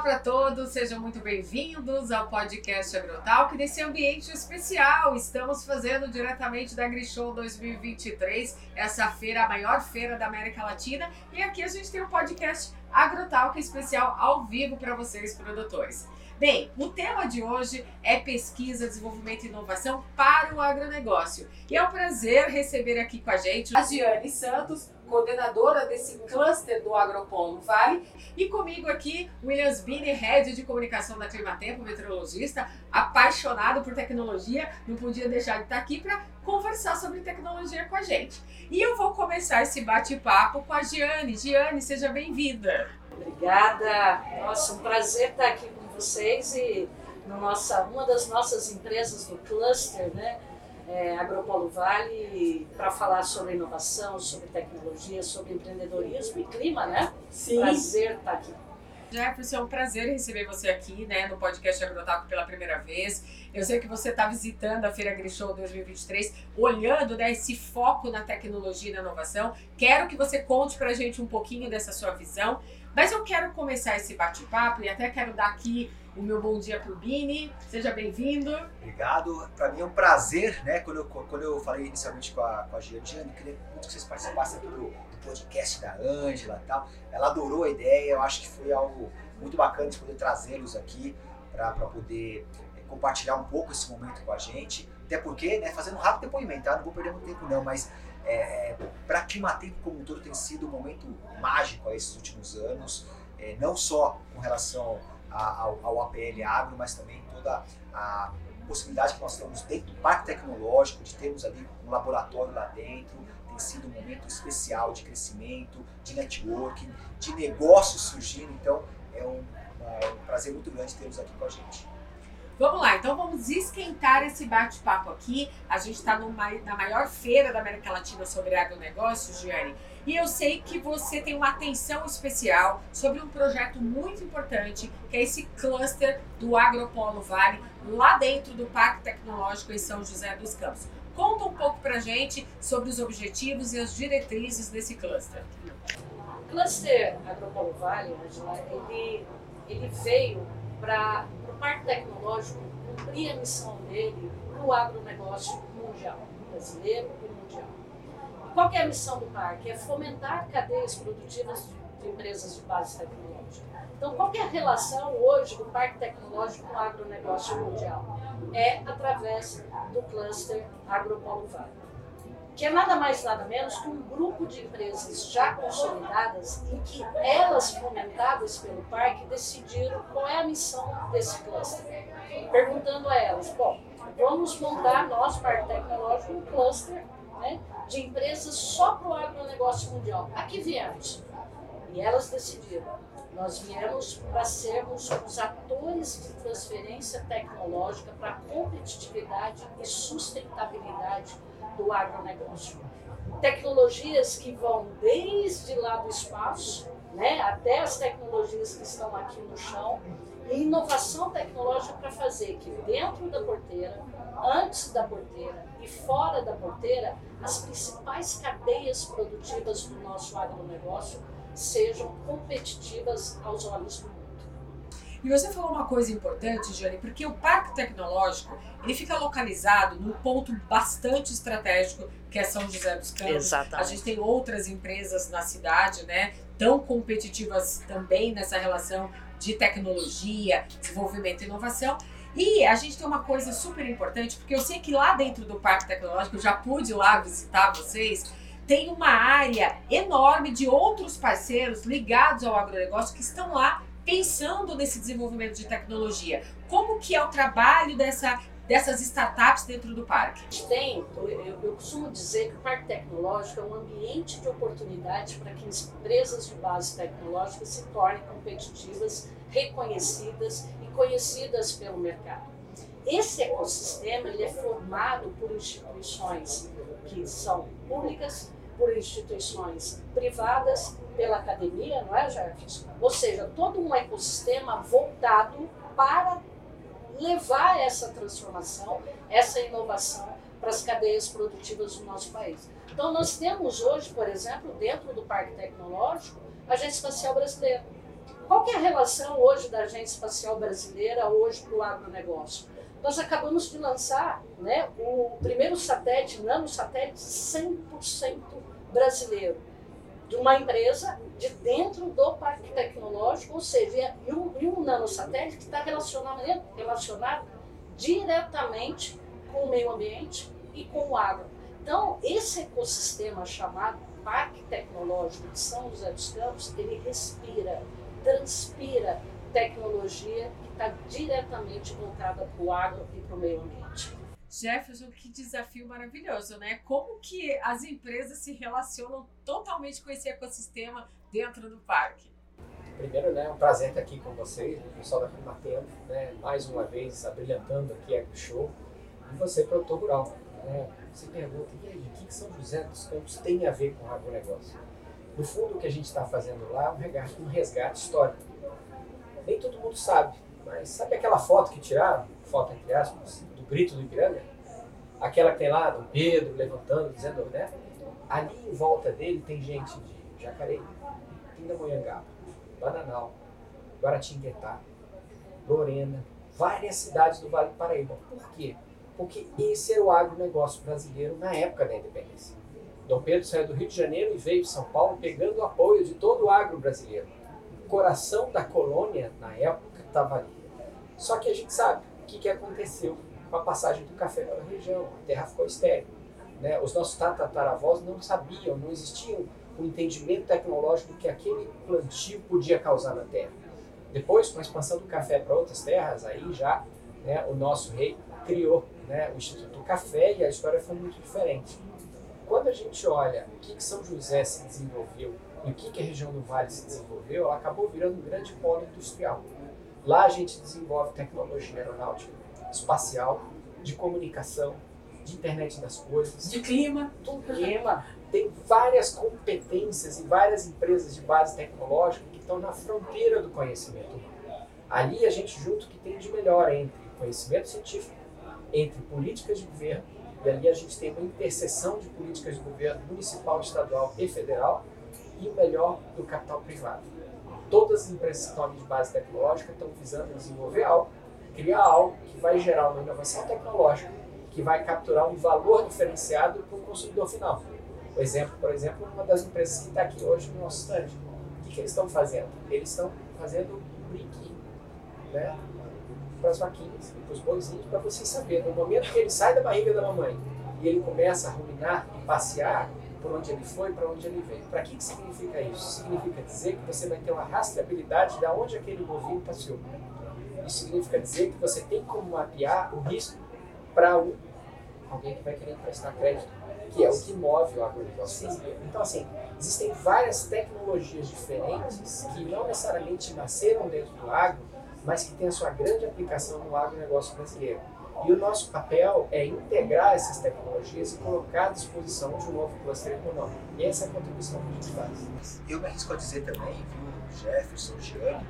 Olá para todos, sejam muito bem-vindos ao podcast Agrotalk nesse ambiente especial. Estamos fazendo diretamente da AgriShow 2023, essa feira, a maior feira da América Latina, e aqui a gente tem o um podcast Agrotalk especial ao vivo para vocês, produtores. Bem, o tema de hoje é pesquisa, desenvolvimento e inovação para o agronegócio. E é um prazer receber aqui com a gente a Giane Santos, coordenadora desse cluster do Agropolo Vale, e comigo aqui Williams Bini, head de comunicação da Climatempo, meteorologista, apaixonado por tecnologia, não podia deixar de estar aqui para conversar sobre tecnologia com a gente. E eu vou começar esse bate-papo com a Giane. Giane, seja bem-vinda. Obrigada. Nossa, um prazer estar aqui com vocês e no nossa, uma das nossas empresas do cluster, né? É, Agropolo Vale para falar sobre inovação, sobre tecnologia, sobre empreendedorismo e clima, né? Sim. Prazer estar aqui. Jefferson, é um prazer receber você aqui, né, no podcast Agrotaco pela primeira vez. Eu sei que você está visitando a Feira AgriShow 2023, olhando né, esse foco na tecnologia e na inovação. Quero que você conte para a gente um pouquinho dessa sua visão, mas eu quero começar esse bate-papo e até quero dar aqui o meu bom dia para o Bini. Seja bem-vindo. Obrigado. Para mim é um prazer, né? Quando eu, quando eu falei inicialmente com a, com a Giane, queria muito que vocês participassem aqui do, do podcast da Ângela e tal. Ela adorou a ideia, eu acho que foi algo muito bacana de poder trazê-los aqui para poder é, compartilhar um pouco esse momento com a gente. Até porque, né, fazendo um rápido depoimento, tá? não vou perder muito tempo não, mas é, é para Climatempo como um todo tem sido um momento mágico esses últimos anos, é, não só com relação ao, ao APL Agro, mas também toda a possibilidade que nós temos dentro do parque tecnológico, de termos ali um laboratório lá dentro, tem sido um momento especial de crescimento, de networking, de negócios surgindo, então é um, é um prazer muito grande tê-los aqui com a gente. Vamos lá, então vamos esquentar esse bate-papo aqui. A gente está na maior feira da América Latina sobre agronegócio, Giane. E eu sei que você tem uma atenção especial sobre um projeto muito importante, que é esse cluster do Agropolo Vale, lá dentro do Parque Tecnológico em São José dos Campos. Conta um pouco pra gente sobre os objetivos e as diretrizes desse cluster. O cluster Agropolo Vale, Angela, ele, ele veio para Parque Tecnológico cumprir a missão dele para o agronegócio mundial, brasileiro e mundial. E qual é a missão do parque? É fomentar cadeias produtivas de empresas de base tecnológica. Então, qual é a relação hoje do Parque Tecnológico com o agronegócio mundial? É através do cluster Agropolo Vale que é nada mais nada menos que um grupo de empresas já consolidadas em que elas, fomentadas pelo parque, decidiram qual é a missão desse cluster. Perguntando a elas, bom, vamos montar nós, Parque Tecnológico, um cluster né, de empresas só para o agronegócio mundial. Aqui viemos. E elas decidiram. Nós viemos para sermos os atores de transferência tecnológica para competitividade e sustentabilidade do agronegócio. Tecnologias que vão desde lá do espaço né, até as tecnologias que estão aqui no chão e inovação tecnológica para fazer que dentro da porteira, antes da porteira e fora da porteira, as principais cadeias produtivas do nosso agronegócio sejam competitivas aos olhos do mundo. E você falou uma coisa importante, Jane, porque o parque tecnológico ele fica localizado num ponto bastante estratégico que é São José dos Campos. Exatamente. A gente tem outras empresas na cidade, né, tão competitivas também nessa relação de tecnologia, desenvolvimento e inovação. E a gente tem uma coisa super importante, porque eu sei que lá dentro do Parque Tecnológico, eu já pude lá visitar vocês, tem uma área enorme de outros parceiros ligados ao agronegócio que estão lá pensando nesse desenvolvimento de tecnologia. Como que é o trabalho dessa, dessas startups dentro do parque? Tem, eu, eu costumo dizer que o Parque Tecnológico é um ambiente de oportunidade para que empresas de base tecnológica se tornem competitivas, reconhecidas e conhecidas pelo mercado. Esse ecossistema ele é formado por instituições que são públicas, por instituições privadas, pela academia, não é, Jefferson? Ou seja, todo um ecossistema voltado para levar essa transformação, essa inovação para as cadeias produtivas do nosso país. Então, nós temos hoje, por exemplo, dentro do Parque Tecnológico, a Agência Espacial Brasileira. qual é a relação hoje da Agência Espacial Brasileira hoje para o agronegócio? Nós acabamos de lançar né, o primeiro satélite, nanosatélite 100% brasileiro, de uma empresa de dentro do parque tecnológico, ou seja, e um, e um nanosatélite que está relacionado, relacionado diretamente com o meio ambiente e com o agro. Então, esse ecossistema chamado Parque Tecnológico de São José dos Campos, ele respira, transpira tecnologia que está diretamente voltada para o agro e para o meio ambiente. Jefferson, que desafio maravilhoso, né? Como que as empresas se relacionam totalmente com esse ecossistema dentro do parque? Primeiro, né, é um prazer estar aqui com vocês, o pessoal da Climatempo, né, mais uma vez abrilhantando aqui a Show, e você, produtor rural. Né, você pergunta, e aí, o que São José dos Campos tem a ver com o agronegócio? No fundo, o que a gente está fazendo lá é um resgate, um resgate histórico. Nem todo mundo sabe, mas sabe aquela foto que tiraram, foto entre aspas, do grito do Ipiranga? Aquela que tem lá do Pedro levantando, dizendo, né? Ali em volta dele tem gente de Jacareí, Pindamonhangaba, Bananal, Guaratinguetá, Lorena, várias cidades do Vale do Paraíba. Por quê? Porque esse era o agronegócio brasileiro na época da independência. Dom Pedro saiu do Rio de Janeiro e veio para São Paulo pegando o apoio de todo o agro brasileiro. O coração da colônia, na época, estava ali. Só que a gente sabe o que, que aconteceu com a passagem do café pela região. A terra ficou estéril. Né? Os nossos tataravós não sabiam, não existiam o entendimento tecnológico que aquele plantio podia causar na terra. Depois, com a expansão do café para outras terras, aí já né, o nosso rei criou né, o Instituto Café e a história foi muito diferente. Quando a gente olha o que, que São José se desenvolveu e o que, que a região do Vale se desenvolveu, ela acabou virando um grande polo industrial. Lá a gente desenvolve tecnologia aeronáutica, espacial, de comunicação, de internet das coisas. De clima. Do clima. Tem várias competências e várias empresas de base tecnológica que estão na fronteira do conhecimento. Ali a gente junta o que tem de melhor entre conhecimento científico, entre políticas de governo, e ali a gente tem uma interseção de políticas de governo municipal, estadual e federal, e o melhor do capital privado. Todas as empresas que estão de base tecnológica estão visando desenvolver algo, criar algo que vai gerar uma inovação tecnológica, que vai capturar um valor diferenciado para o consumidor final. O exemplo, por exemplo, uma das empresas que está aqui hoje no nosso stand. O que, que eles estão fazendo? Eles estão fazendo um brinquinho né, para as vaquinhas para os boizinhos, para você saber, no momento que ele sai da barriga da mamãe e ele começa a ruminar e passear por onde ele foi, para onde ele veio. Para que, que significa isso? Significa dizer que você vai ter uma rastreabilidade de onde aquele bovino passeou. Isso significa dizer que você tem como mapear o risco para alguém que vai querer emprestar crédito, que é o que move o agronegócio brasileiro. Então, assim, existem várias tecnologias diferentes que não necessariamente nasceram dentro do agro, mas que têm a sua grande aplicação no agronegócio brasileiro. E o nosso papel é integrar essas tecnologias e colocar à disposição de um novo cluster econômico. E essa é a contribuição que a gente faz. Eu me arrisco a dizer também, viu, Jefferson, Gianni,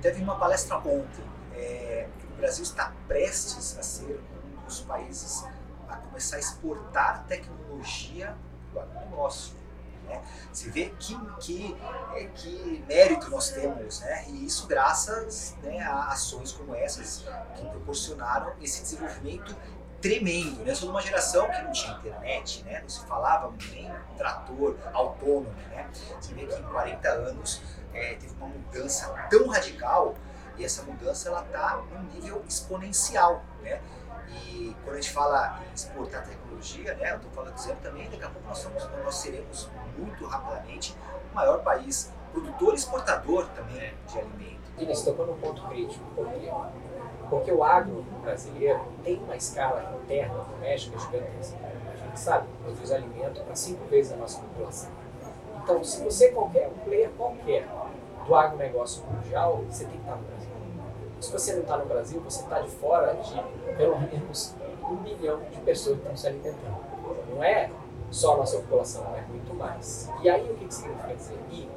teve uma palestra ontem. É, o Brasil está prestes a ser um dos países a começar a exportar tecnologia do agronegócio. Né? Você vê que, que, é, que mérito nós temos, né? e isso graças né, a ações como essas que proporcionaram esse desenvolvimento tremendo. Né? Sou de uma geração que não tinha internet, né? não se falava nem trator autônomo. Né? Você vê que em 40 anos é, teve uma mudança tão radical e essa mudança ela está num nível exponencial. Né? E quando a gente fala em exportar tecnologia, né, eu estou falando dizendo também, daqui a pouco nós, somos, nós seremos muito rapidamente o maior país produtor e exportador também de alimento. Inês, tocou num ponto crítico. Por quê? Porque o agro brasileiro tem uma escala interna doméstica gigantesca. A gente sabe que produz alimento para cinco vezes a nossa população. Então, se você qualquer um player qualquer do agronegócio mundial, você tem que estar Brasil. Se você não está no Brasil, você está de fora de pelo menos um bilhão de pessoas que estão se alimentando. Não é só a nossa população, é muito mais. E aí o que, que significa dizer? E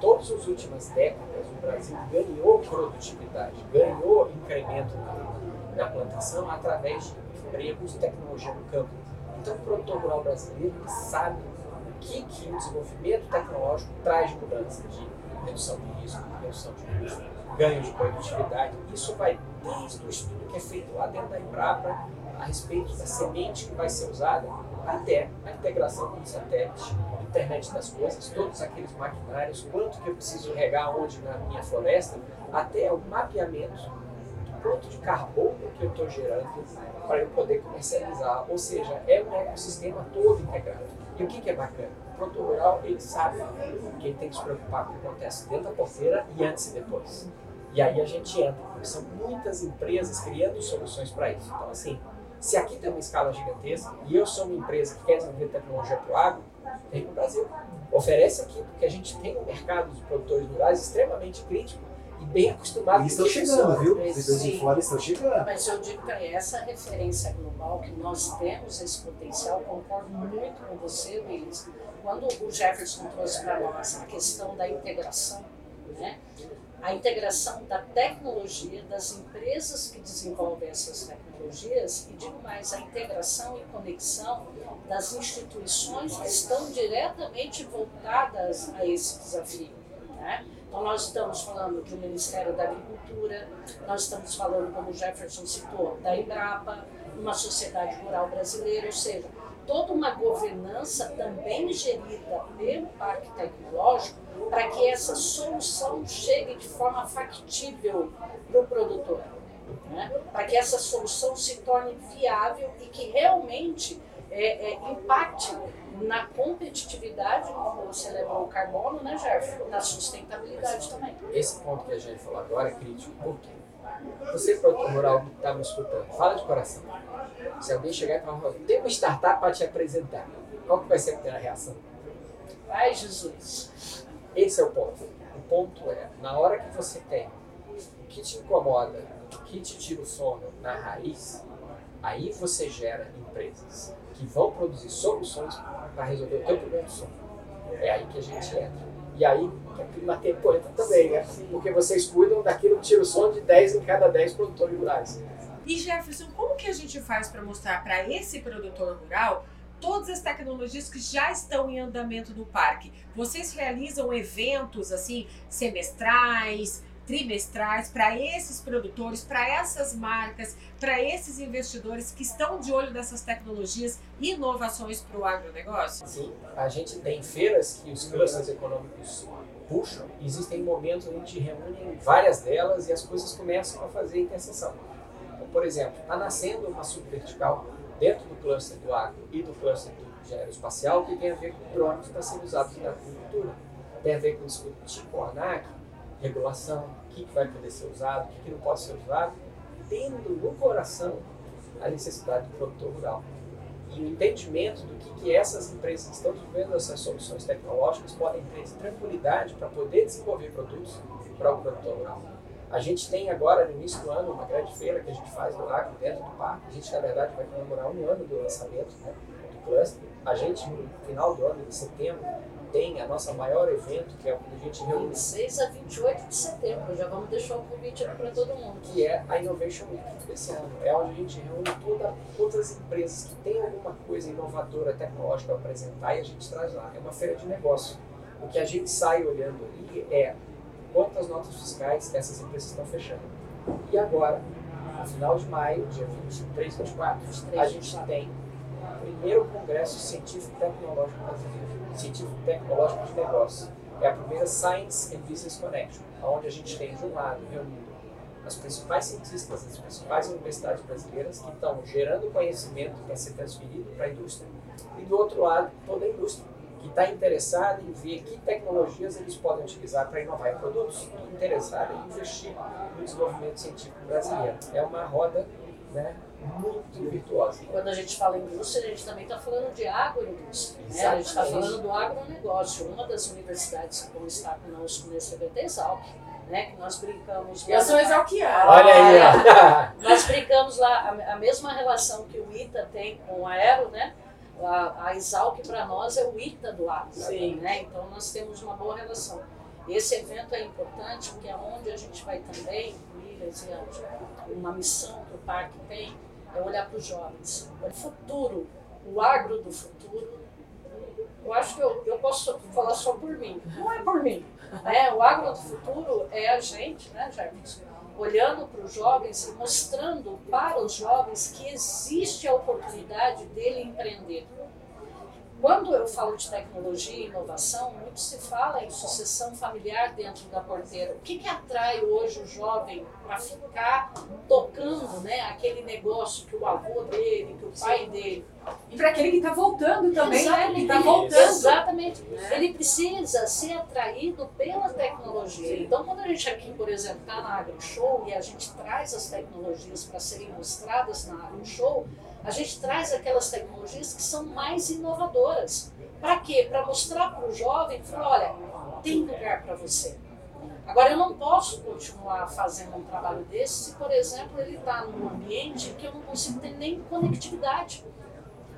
todas as últimas décadas o Brasil ganhou produtividade, ganhou incremento na, na plantação através de empregos e tecnologia no campo. Então o produtor rural brasileiro sabe o que, que o desenvolvimento tecnológico traz de mudança, de redução de risco, redução de custo, ganho de produtividade. Isso vai desde o estudo que é feito lá dentro da Embrapa a respeito da semente que vai ser usada até a integração com o satélite, internet das coisas, todos aqueles maquinários, quanto que eu preciso regar onde na minha floresta, até o mapeamento do quanto de carbono que eu estou gerando para eu poder comercializar. Ou seja, é um ecossistema todo integrado. E o que, que é bacana? Produtor rural, ele sabe que ele tem que se preocupar com o que acontece dentro da porteira e antes e depois. E aí a gente entra, porque são muitas empresas criando soluções para isso. Então, assim, se aqui tem uma escala gigantesca e eu sou uma empresa que quer desenvolver tecnologia para o agro, vem para o Brasil. Oferece aqui, porque a gente tem um mercado de produtores rurais extremamente crítico e bem acostumado. E estão chegando, viu? Os de fora estão chegando. Mas eu digo que essa referência global, que nós temos esse potencial, concordo muito com você, Luiz. Quando o Jefferson trouxe para nós a questão da integração, né? a integração da tecnologia, das empresas que desenvolvem essas tecnologias, e digo mais, a integração e conexão das instituições que estão diretamente voltadas a esse desafio. Né? Então, nós estamos falando do Ministério da Agricultura, nós estamos falando, como o Jefferson citou, da Embrapa, uma sociedade rural brasileira, ou seja, toda uma governança também gerida pelo Parque Tecnológico para que essa solução chegue de forma factível para o produtor. Né? Para que essa solução se torne viável e que realmente é, é, impacte na competitividade, como você levou o carbono, né, Jeff? Na sustentabilidade também. Esse ponto que a gente falou agora é crítico. Por quê? Você, produtor rural, que está me escutando, fala de coração. Se alguém chegar e falar, tem uma startup para te apresentar, qual que vai ser a primeira reação? Ai, Jesus. Esse é o ponto. O ponto é, na hora que você tem o que te incomoda, o que te tira o sono na raiz, aí você gera empresas que vão produzir soluções para resolver o teu problema de sono. É aí que a gente entra. E aí que a Clima Tempo entra também, né? Porque vocês cuidam daquilo que tira o sono de 10 em cada 10 produtores rurais. E Jefferson, como que a gente faz para mostrar para esse produtor rural todas as tecnologias que já estão em andamento no parque? Vocês realizam eventos assim semestrais, trimestrais para esses produtores, para essas marcas, para esses investidores que estão de olho nessas tecnologias e inovações para o agronegócio? Sim, a gente tem feiras que os clusters econômicos puxam, existem momentos onde a gente reúne várias delas e as coisas começam a fazer interseção. Então, por exemplo, está nascendo uma subvertical dentro do cluster do agro e do cluster do aeroespacial que tem a ver com drones para serem usados na agricultura. Tem a ver com discutir ANAC, regulação, que, que vai poder ser usado, o que, não pode ser usado, tendo no coração a necessidade do produtor rural. E o entendimento do que, que essas empresas que estão desenvolvendo essas soluções tecnológicas podem ter tranquilidade para poder desenvolver produtos para o produtor rural. A gente tem agora, no início do ano, uma grande feira que a gente faz no dentro do parque. A gente, na verdade, vai comemorar um ano do lançamento né, do cluster. A gente, no final do ano, em setembro, tem a nossa maior evento, que é o que a gente reúne. 26 a 28 de setembro, já vamos deixar o convite aqui para todo mundo. Que é a Innovation Week desse ano. É onde a gente reúne toda, todas as empresas que têm alguma coisa inovadora, tecnológica para apresentar e a gente traz lá. É uma feira de negócio. O que a gente sai olhando ali é quantas notas fiscais essas empresas estão fechando. E agora, no final de maio, dia 23, 24, a gente tem o primeiro Congresso Científico Tecnológico Brasileiro, Científico Tecnológico de Negócios. É a primeira Science and Business Connection, onde a gente tem, de um lado, reunido as principais cientistas das principais universidades brasileiras que estão gerando conhecimento para ser transferido para a indústria, e do outro lado, toda a indústria que está interessado em ver que tecnologias eles podem utilizar para inovar produtos e interessado em investir no desenvolvimento científico brasileiro. É uma roda né, muito virtuosa. Quando a gente fala em indústria, a gente também está falando de agroindústria. Né? A gente está falando do agronegócio. Uma das universidades que vão estar conosco nesse evento é Exalc. Né, que nós brincamos. Eu sou exalquiana. Olha aí, ó. nós brincamos lá a, a mesma relação que o ITA tem com o Aero, né? A, a Exalc para nós é o ITA do agro, né? Então nós temos uma boa relação. Esse evento é importante porque é onde a gente vai também, Williams e uma missão que o parque tem, é olhar para os jovens. O futuro, o agro do futuro. Eu acho que eu, eu posso falar só por mim. Não é por mim. Né? O agro do futuro é a gente, né, Jefferson? Olhando para os jovens e mostrando para os jovens que existe a oportunidade dele empreender. Quando eu falo de tecnologia e inovação, muito se fala em sucessão familiar dentro da porteira. O que, que atrai hoje o jovem para ficar tocando né, aquele negócio que o avô dele, que o pai dele. E para aquele que está voltando também, Exatamente. né? Que está voltando. Exatamente. Ele precisa ser atraído pela tecnologia. Sim. Então, quando a gente aqui, por exemplo, está na AgroShow e a gente traz as tecnologias para serem mostradas na AgroShow, a gente traz aquelas tecnologias que são mais inovadoras. Para quê? Para mostrar para o jovem, falar, olha, tem lugar para você. Agora, eu não posso continuar fazendo um trabalho desse se, por exemplo, ele está num ambiente que eu não consigo ter nem conectividade.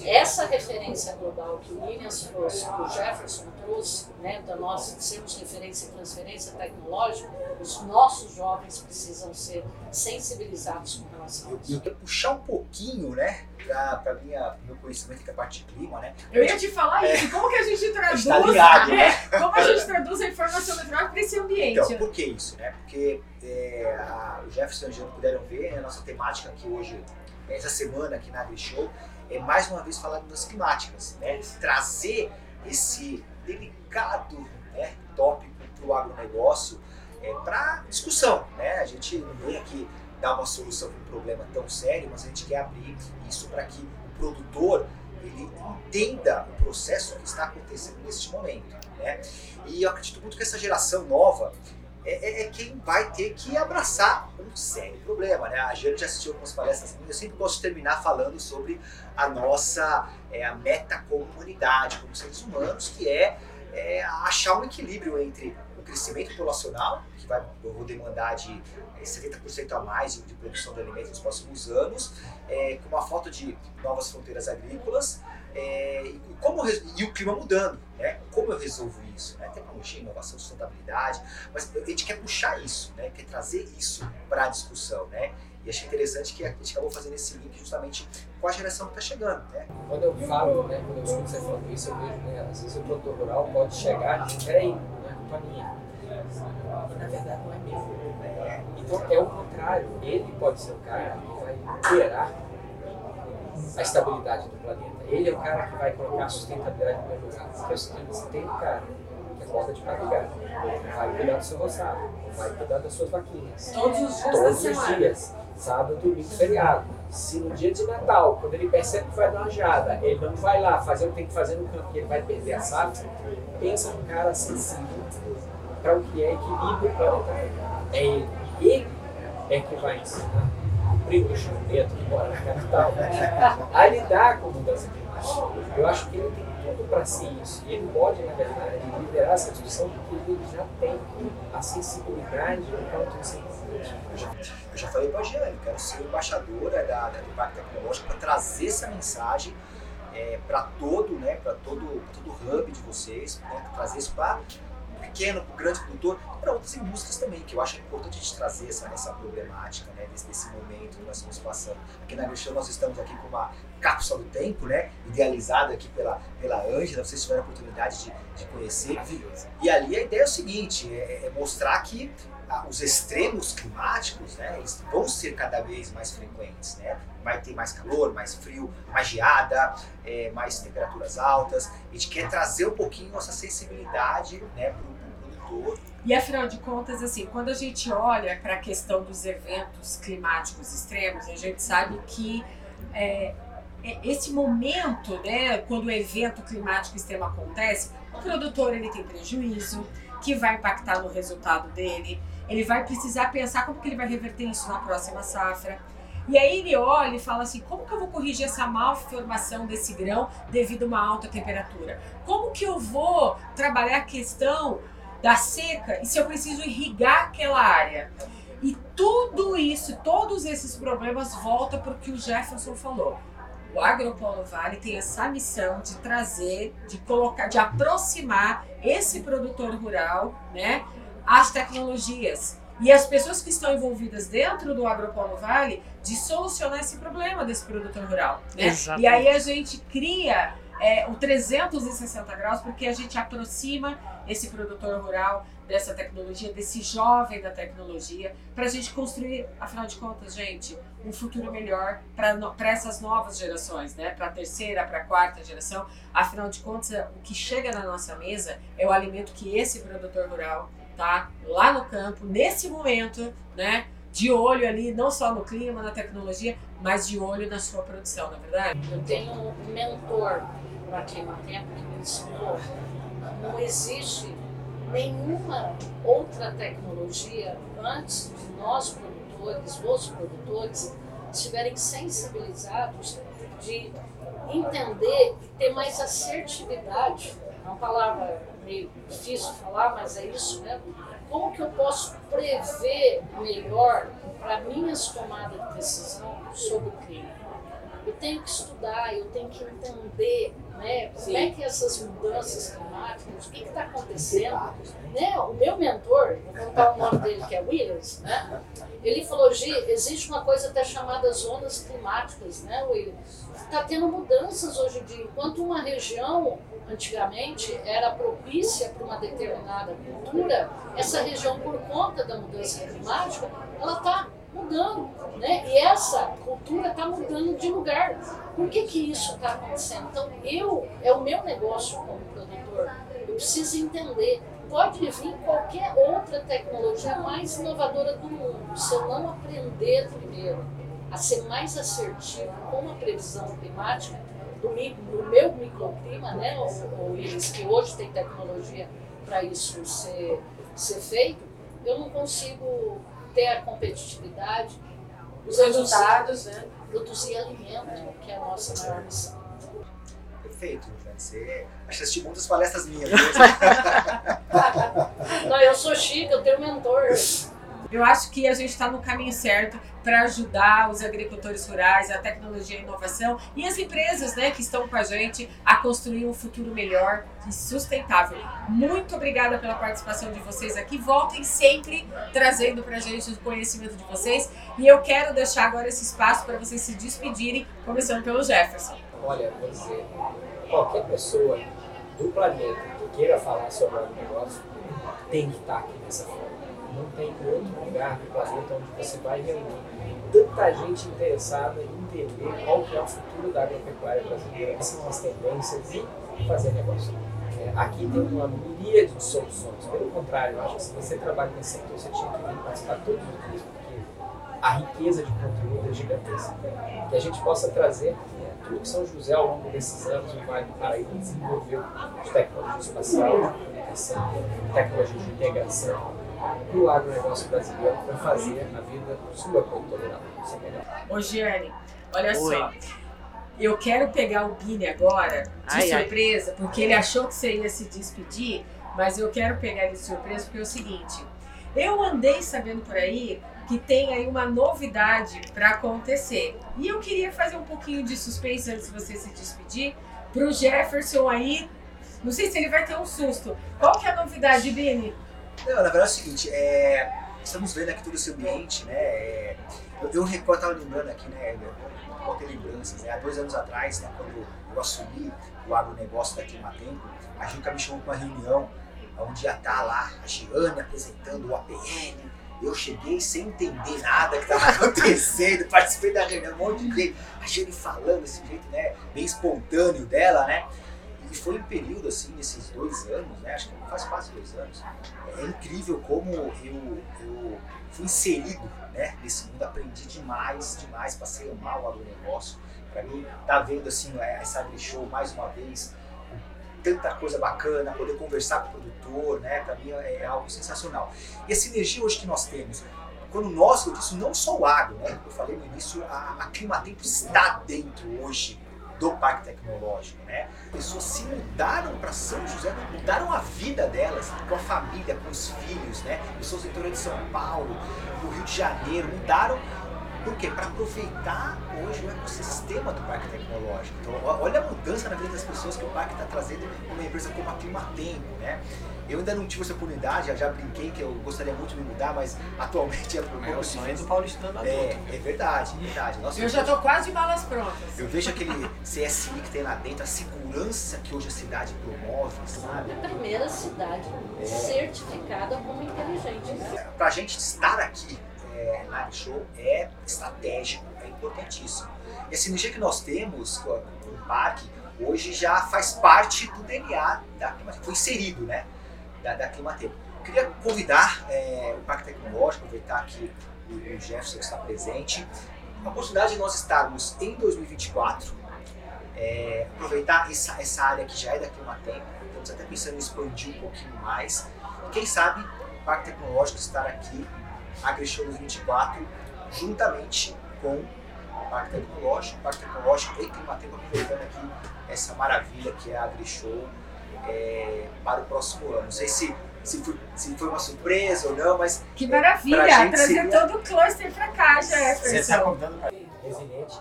Essa referência global que o Williams trouxe, que o Jefferson trouxe, né, da nós sermos referência em transferência tecnológica, os nossos jovens precisam ser sensibilizados com relação a Eu, isso. eu quero puxar um pouquinho, né, para minha meu conhecimento que é a parte de clima, né? Eu ia te falar isso. Como que a gente traduz? tá ligado, né? é, como a gente traduz a informação meteorológica para esse ambiente? Então, por que isso, né? Porque é, a, o Jefferson e o Angelo puderam ver, né, a nossa temática aqui hoje, essa semana aqui na AgriShow, é mais uma vez falar de mudanças climáticas, né? Trazer esse delicado né, tópico para o agronegócio é, para discussão, né? A gente não vem aqui dar uma solução para um problema tão sério, mas a gente quer abrir isso para que o produtor ele entenda o processo que está acontecendo neste momento, né? E eu acredito muito que essa geração nova é, é- é quem vai ter que abraçar um sério problema, né? A gente já assistiu algumas palestras minhas, eu sempre gosto de terminar falando sobre a nossa é, a metacomunidade como seres humanos, que é, é achar um equilíbrio entre o crescimento populacional, que vai, eu vou demandar de é, 70% a mais de, de produção de alimentos nos próximos anos, é, com uma falta de novas fronteiras agrícolas, é, e, como, e o clima mudando, né? Como eu resolvo isso? Né? Tecnologia, inovação, sustentabilidade, mas a gente quer puxar isso, né? Quer trazer isso para a discussão, né? E achei interessante que a gente acabou fazendo esse link justamente com a geração que está chegando, né? Quando eu falo, né, quando eu escuto você falando isso, eu vejo, né, às vezes o produtor rural pode chegar e dizer, peraí, não é culpa minha. E na verdade não é mesmo. Então é o contrário, ele pode ser o cara que vai liderar a estabilidade do planeta. Ele é o cara que vai colocar a sustentabilidade no lugar. Porque é você tem um cara que acorda de madrugada, vai cuidar do seu roçado, vai cuidar das suas vaquinhas Todos os dias todos os dias, sábado, domingo, feriado. Se no dia de Natal, quando ele percebe que vai dar uma geada, ele não vai lá fazer o que tem que fazer no campo, que ele vai perder a safra, pensa num cara sensível para o que é equilíbrio planetário. É ele. Ele é que vai ensinar o primo do Chico Neto, que mora na capital, a lidar com mudança climática. Eu acho que ele tem tudo para ser isso. E ele pode, na verdade, liderar essa discussão porque ele já tem a sensibilidade do quanto isso é. Eu já, eu já falei para a Giane, eu quero ser embaixadora da, da, do Parque Tecnológico para trazer essa mensagem para todo, né, para todo, todo o hub de vocês, né, trazer isso para pequeno, para o grande produtor e para outras indústrias também, que eu acho importante a gente trazer essa, essa problemática né, desse, desse momento que nós estamos passando. Aqui na Grishow nós estamos aqui com uma cápsula do tempo, né, idealizada aqui pela, pela Ângela, vocês tiveram a oportunidade de, de conhecer. E ali a ideia é o seguinte, é, é mostrar que ah, os extremos climáticos, né, eles vão ser cada vez mais frequentes, né? Vai ter mais calor, mais frio, mais geada, é, mais temperaturas altas. A gente quer trazer um pouquinho essa sensibilidade, né, para o produtor. E afinal de contas, assim, quando a gente olha para a questão dos eventos climáticos extremos, a gente sabe que é, esse momento, né, quando o evento climático extremo acontece, o produtor ele tem prejuízo, que vai impactar no resultado dele. Ele vai precisar pensar como que ele vai reverter isso na próxima safra. E aí ele olha e fala assim, como que eu vou corrigir essa malformação desse grão devido a uma alta temperatura? Como que eu vou trabalhar a questão da seca e se eu preciso irrigar aquela área? E tudo isso, todos esses problemas voltam para o que o Jefferson falou. O Agropolo Vale tem essa missão de trazer, de colocar, de aproximar esse produtor rural, né, às tecnologias e as pessoas que estão envolvidas dentro do Agropolo Vale de solucionar esse problema desse produtor rural, né? E aí a gente cria é, o 360 graus, porque a gente aproxima esse produtor rural dessa tecnologia, desse jovem da tecnologia, para a gente construir, afinal de contas, gente, um futuro melhor para essas novas gerações, né? para a terceira, para a quarta geração. Afinal de contas, o que chega na nossa mesa é o alimento que esse produtor rural tá lá no campo, nesse momento, né? de olho ali, não só no clima, na tecnologia, mas de olho na sua produção, na é verdade? Eu tenho um mentor para Clima Tempo que me ensinou não existe nenhuma outra tecnologia antes de nós produtores, os produtores, estiverem sensibilizados de entender e ter mais assertividade. É uma palavra meio difícil de falar, mas é isso mesmo. Como que eu posso prever melhor para minhas tomadas de decisão sobre o clima? Eu tenho que estudar, eu tenho que entender né? Como é que essas mudanças climáticas, o que está acontecendo? Né? O meu mentor, vou contar o nome dele que é Williams, né? ele falou, Gi, existe uma coisa até chamada zonas climáticas, né, Williams? Está tendo mudanças hoje em dia. Enquanto uma região, antigamente, era propícia para uma determinada cultura, essa região, por conta da mudança climática, ela está mudando, né? E essa cultura está mudando de lugar. Por que que isso está acontecendo? Então, eu, é o meu negócio como produtor, eu preciso entender. Pode vir qualquer outra tecnologia mais inovadora do mundo. Se eu não aprender primeiro a ser mais assertivo com a previsão climática, do, do meu microclima, né, ou, ou eles que hoje tem tecnologia para isso ser, ser feito, eu não consigo ter a competitividade, os resultados, né? Produzir alimento, que é a nossa maior missão. Perfeito, Você assistiu muitas palestras minhas. Não, eu sou chique, eu tenho mentor. Eu acho que a gente está no caminho certo para ajudar os agricultores rurais, a tecnologia e a inovação e as empresas né, que estão com a gente a construir um futuro melhor e sustentável. Muito obrigada pela participação de vocês aqui. Voltem sempre trazendo para a gente o conhecimento de vocês. E eu quero deixar agora esse espaço para vocês se despedirem, começando pelo Jefferson. Olha, vou dizer, qualquer pessoa do planeta que queira falar sobre o negócio tem que estar aqui nessa não tem outro lugar do planeta onde você vai reunir tanta gente interessada em entender qual que é o futuro da agropecuária brasileira, quais são as tendências e fazer negócio. É, aqui tem uma miríade de soluções. Pelo contrário, eu acho que se você trabalha nesse setor, você tinha que vir participar todos os dias, porque a riqueza de conteúdo é gigantesca. Que a gente possa trazer né, tudo que São José, ao longo desses anos, o Vale do Paraíba desenvolveu de tecnologia espacial, de comunicação, tecnologia de integração, para o agronegócio brasileiro para fazer a vida sua produtora Ô Giane, olha Oi. só. Eu quero pegar o Bini agora de ai, surpresa, ai. porque ele achou que você ia se despedir, mas eu quero pegar ele de surpresa porque é o seguinte. Eu andei sabendo por aí que tem aí uma novidade para acontecer. E eu queria fazer um pouquinho de suspense antes de você se despedir para o Jefferson aí. Não sei se ele vai ter um susto. Qual que é a novidade, Bini? Não, na verdade é o seguinte, é, estamos vendo aqui todo esse ambiente, né? É, eu, eu recordo, estava lembrando aqui, né? Ter lembranças, né? Há dois anos atrás, né, quando eu assumi o agronegócio da Climatempo, a Juca me chamou para uma reunião onde ia estar lá a Giane apresentando o APN. Eu cheguei sem entender nada que estava acontecendo, participei da reunião, um monte de gente, a Giane falando desse jeito, né, bem espontâneo dela, né? E foi um período, assim, nesses dois anos, né? Acho que faz quase dois anos. É incrível como eu, eu fui inserido né, nesse mundo, aprendi demais, demais, passei a amar o agronegócio. Para mim, tá vendo assim, é, essa show mais uma vez, tanta coisa bacana, poder conversar com o produtor, né? Para mim é, é algo sensacional. E a sinergia hoje que nós temos, quando nós, eu disse, não só o agro, né? Eu falei no início, a, a Climatempo está dentro hoje do Parque Tecnológico, né? Pessoas se mudaram para São José, mudaram a vida delas, com a família, com os filhos, né? Pessoas do interior de São Paulo, do Rio de Janeiro, mudaram Por quê? Para aproveitar hoje o ecossistema do parque tecnológico. Então, olha a mudança na vida das pessoas que o parque está trazendo uma empresa como a Climatempo, né? Eu ainda não tive essa oportunidade, já, já brinquei que eu gostaria muito de me mudar, mas atualmente é por É o sonho do paulistano adulto. É, é verdade, é verdade. Nossa, eu já estou quase de malas prontas. Eu vejo aquele CSI que tem lá dentro, a segurança que hoje a cidade promove, sabe? A primeira cidade é. certificada como inteligente. Né? Pra gente estar aqui é, na Show é estratégico, é importantíssimo. E a sinergia que nós temos com o parque hoje já faz parte do DNA da Climatempo, foi inserido, né? Da, da Climatempo. Queria convidar é, o Parque Tecnológico, aproveitar que o, o Jefferson está presente, a oportunidade de nós estarmos em 2024, é, aproveitar essa, essa área que já é da Climatempo, estamos até pensando em expandir um pouquinho mais, e quem sabe o Parque Tecnológico estar aqui, AgriShow 2024, juntamente com o Parque Tecnológico, o Parque Tecnológico e Climatempo aproveitando aqui essa maravilha que é a AgriShow é, para o próximo ano. Não sei se, se, foi, se foi uma surpresa ou não, mas. Que maravilha! Trazer seria... todo o cluster para cá, Jefferson. Você está contando para resiliente,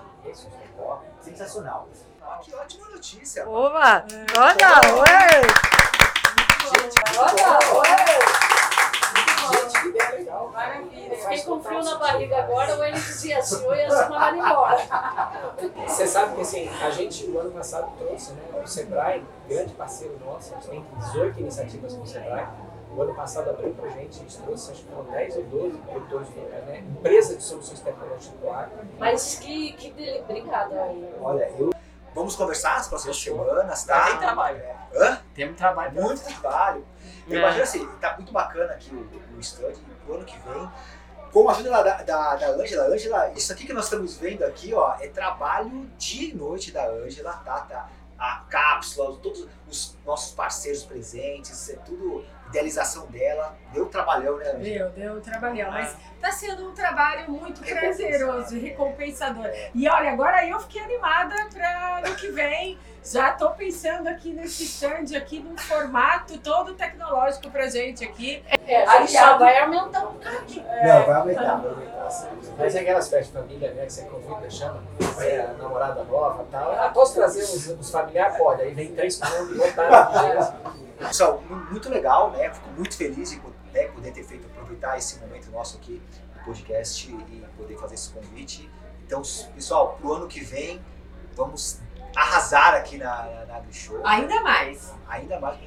sensacional. Ah, que ótima notícia! Oba! Toda! Ué! Toda! Ué! Maravilha. Fiquei com frio na barriga agora, ou ele dizia assim, ou ia se mandar embora. Você sabe que assim, a gente o ano passado trouxe, né? O Sebrae, grande parceiro nosso, a gente tem 18 iniciativas com o Sebrae. O ano passado abriu pra gente, a gente trouxe acho que foram 10 ou 12 produtores, né? Empresa de soluções tecnológicas do ar. Mas que, que obrigada. Olha, eu Vamos conversar nas próximas semanas, tá? Tem trabalho. Hã? Tem trabalho. Muito trabalho. É. Imagina assim, tá muito bacana aqui o, o stand, pro ano que vem. Com a ajuda da, da, da Angela, Angela, isso aqui que nós estamos vendo aqui, ó, é trabalho dia e noite da Angela, tá? tá? A cápsula, todos os nossos parceiros presentes, é tudo idealização dela. Deu trabalhão, né, Angela? Deu, deu trabalhão, ah. mas tá sendo um trabalho muito prazeroso recompensador. É. E olha, agora eu fiquei animada para ano que vem já estou pensando aqui nesse stand aqui num formato todo tecnológico pra gente aqui. É, a gente já vai aumentar um bocadinho. É, Não, vai aumentar, vai aumentar. Mas é aquelas festas de família, né, que você convida, chama, é, a namorada nova e tal. Ah, posso trazer os, os familiares? Pode, aí vem três comandos Pessoal, muito legal, né? Fico muito feliz em né, poder ter feito, aproveitar esse momento nosso aqui no podcast e poder fazer esse convite. Então, pessoal, pro ano que vem, vamos arrasar aqui na, na, na Show. Ainda mais. Ainda mais.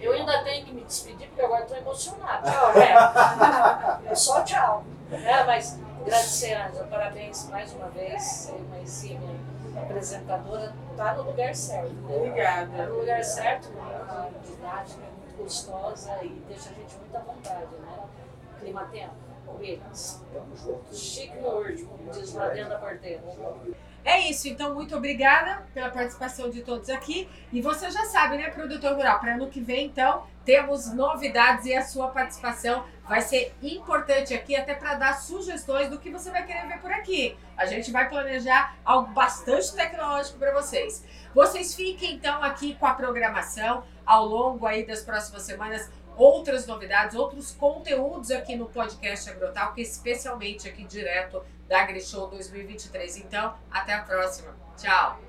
Eu ainda tenho que me despedir porque agora estou emocionada. Tchau, né? É só tchau. É, mas agradecer, Ângela, parabéns mais uma vez. Ser uma exímia apresentadora. Está no lugar certo. Obrigada. Está no lugar certo, muito didática, muito gostosa e deixa a gente muito à vontade, né? Clima tempo. Williams. Chique no último, diz lá dentro da porteira. É isso, então muito obrigada pela participação de todos aqui. E você já sabe, né, produtor rural, para ano que vem, então, temos novidades e a sua participação vai ser importante aqui, até para dar sugestões do que você vai querer ver por aqui. A gente vai planejar algo bastante tecnológico para vocês. Vocês fiquem então aqui com a programação ao longo aí das próximas semanas outras novidades, outros conteúdos aqui no podcast Agrotalk, especialmente aqui direto da AgriShow 2023. Então, até a próxima. Tchau!